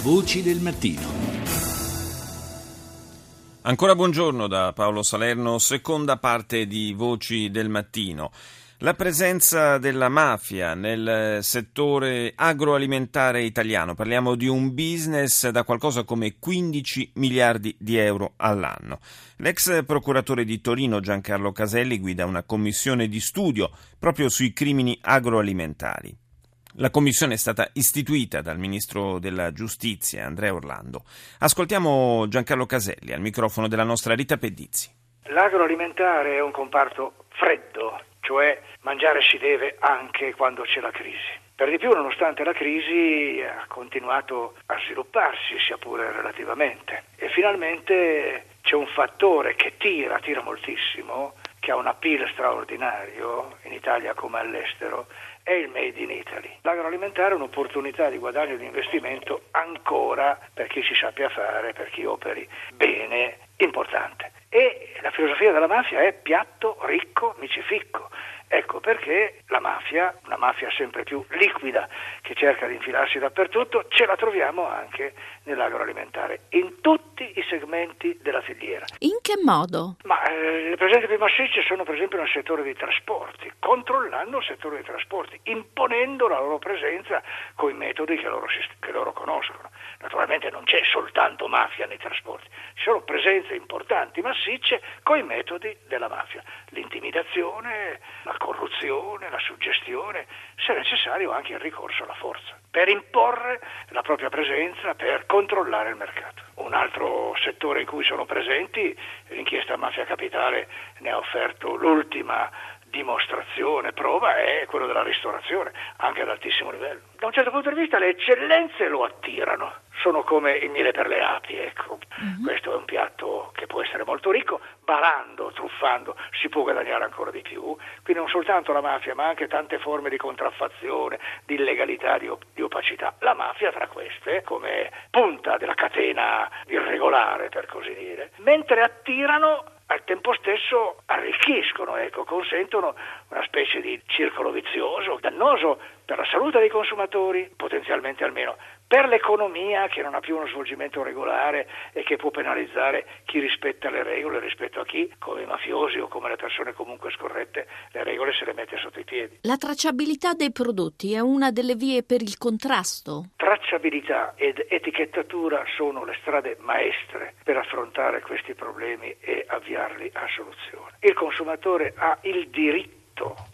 Voci del mattino. Ancora buongiorno da Paolo Salerno, seconda parte di Voci del Mattino. La presenza della mafia nel settore agroalimentare italiano, parliamo di un business da qualcosa come 15 miliardi di euro all'anno. L'ex procuratore di Torino Giancarlo Caselli guida una commissione di studio proprio sui crimini agroalimentari. La commissione è stata istituita dal ministro della giustizia Andrea Orlando. Ascoltiamo Giancarlo Caselli al microfono della nostra Rita Pedizzi. L'agroalimentare è un comparto freddo, cioè mangiare si deve anche quando c'è la crisi. Per di più, nonostante la crisi, ha continuato a svilupparsi, sia pure relativamente. E finalmente c'è un fattore che tira, tira moltissimo, che ha un appeal straordinario in Italia come all'estero, è il Made in Italy. L'agroalimentare è un'opportunità di guadagno e di investimento ancora per chi ci sappia fare, per chi operi bene, importante. E la filosofia della mafia è piatto, ricco, micificco. Ecco perché la mafia, una mafia sempre più liquida che cerca di infilarsi dappertutto, ce la troviamo anche nell'agroalimentare, in tutti i segmenti della filiera. In che modo? Ma eh, le presenze più massicce sono per esempio nel settore dei trasporti, controllando il settore dei trasporti, imponendo la loro presenza con i metodi che loro, che loro conoscono. Naturalmente non c'è soltanto mafia nei trasporti, ci sono presenze importanti, massicce, con i metodi della mafia, l'intimidazione, la corruzione, la suggestione, se necessario anche il ricorso alla forza, per imporre la propria presenza, per controllare il mercato. Un altro settore in cui sono presenti, l'inchiesta Mafia Capitale ne ha offerto l'ultima dimostrazione, prova è quello della ristorazione, anche ad altissimo livello. Da un certo punto di vista le eccellenze lo attirano, sono come il miele per le api, ecco. Uh-huh. Questo è un piatto che può essere molto ricco, barando, truffando, si può guadagnare ancora di più. Quindi non soltanto la mafia, ma anche tante forme di contraffazione, di illegalità, di, op- di opacità. La mafia tra queste, come punta della catena irregolare, per così dire, mentre attirano al tempo stesso arricchiscono, ecco, consentono una specie di circolo vizioso, dannoso per la salute dei consumatori, potenzialmente almeno per l'economia che non ha più uno svolgimento regolare e che può penalizzare chi rispetta le regole rispetto a chi, come i mafiosi o come le persone comunque scorrette, le regole se le mette sotto i piedi. La tracciabilità dei prodotti è una delle vie per il contrasto. Tracciabilità ed etichettatura sono le strade maestre per affrontare questi problemi e avviarli a soluzione. Il consumatore ha il diritto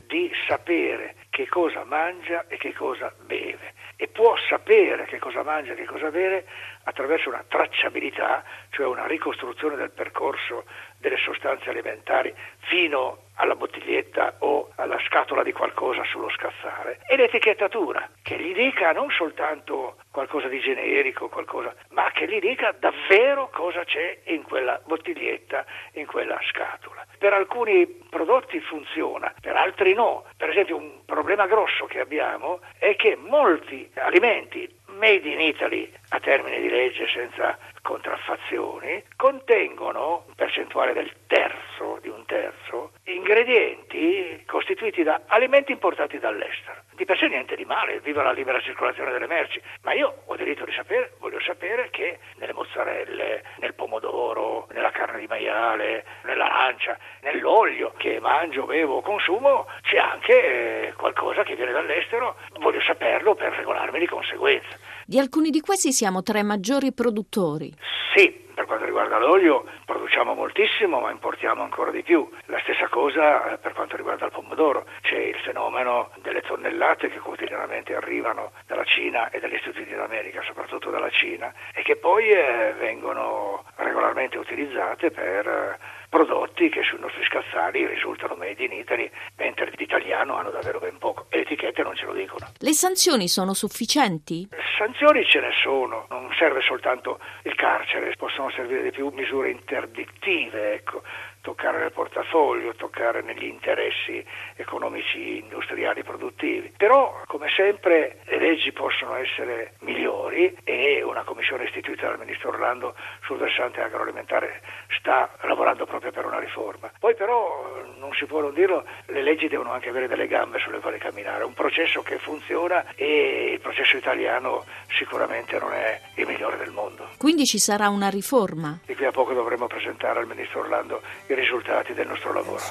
di sapere che cosa mangia e che cosa beve. E può sapere che cosa mangia e che cosa beve attraverso una tracciabilità, cioè una ricostruzione del percorso delle sostanze alimentari fino alla bottiglietta o alla scatola di qualcosa sullo scaffale e l'etichettatura che gli dica non soltanto qualcosa di generico, qualcosa, ma che gli dica davvero cosa c'è in quella bottiglietta, in quella scatola. Per alcuni prodotti funziona, per altri no. Per esempio un problema grosso che abbiamo è che molti alimenti made in Italy a termine di legge senza contraffazioni contengono un percentuale del terzo di un terzo ingredienti costituiti da alimenti importati dall'estero. Di per sé niente di male, viva la libera circolazione delle merci, ma io ho diritto di sapere, voglio sapere che nelle mozzarelle, nel pomodoro, nella carne di maiale, nell'arancia, nell'olio che mangio, bevo, consumo, c'è anche eh, qualcosa che viene dall'estero, voglio saperlo per regolarmi di conseguenza. Di alcuni di questi siamo tra i maggiori produttori. Sì, per quanto riguarda l'olio produciamo moltissimo ma importiamo ancora di più. La stessa cosa eh, per quanto riguarda il pomodoro. C'è il fenomeno delle tonnellate che quotidianamente arrivano dalla Cina e dagli Stati Uniti d'America, soprattutto dalla Cina, e che poi eh, vengono regolarmente utilizzate per eh, prodotti che sui nostri scaffali risultano made in Italy, mentre l'italiano hanno davvero ben poco e le etichette non ce lo dicono. Le sanzioni sono sufficienti? Sanzioni ce ne sono, non serve soltanto il carcere, possono servire di più misure interdittive, ecco toccare nel portafoglio, toccare negli interessi economici, industriali, produttivi. Però, come sempre, le leggi possono essere migliori e una commissione istituita dal Ministro Orlando sul versante agroalimentare sta lavorando proprio per una riforma. Poi però, non si può non dirlo, le leggi devono anche avere delle gambe sulle quali camminare, un processo che funziona e il processo italiano sicuramente non è il migliore del mondo. Quindi ci sarà una riforma. Di qui a poco dovremo presentare al ministro Orlando i risultati del nostro lavoro.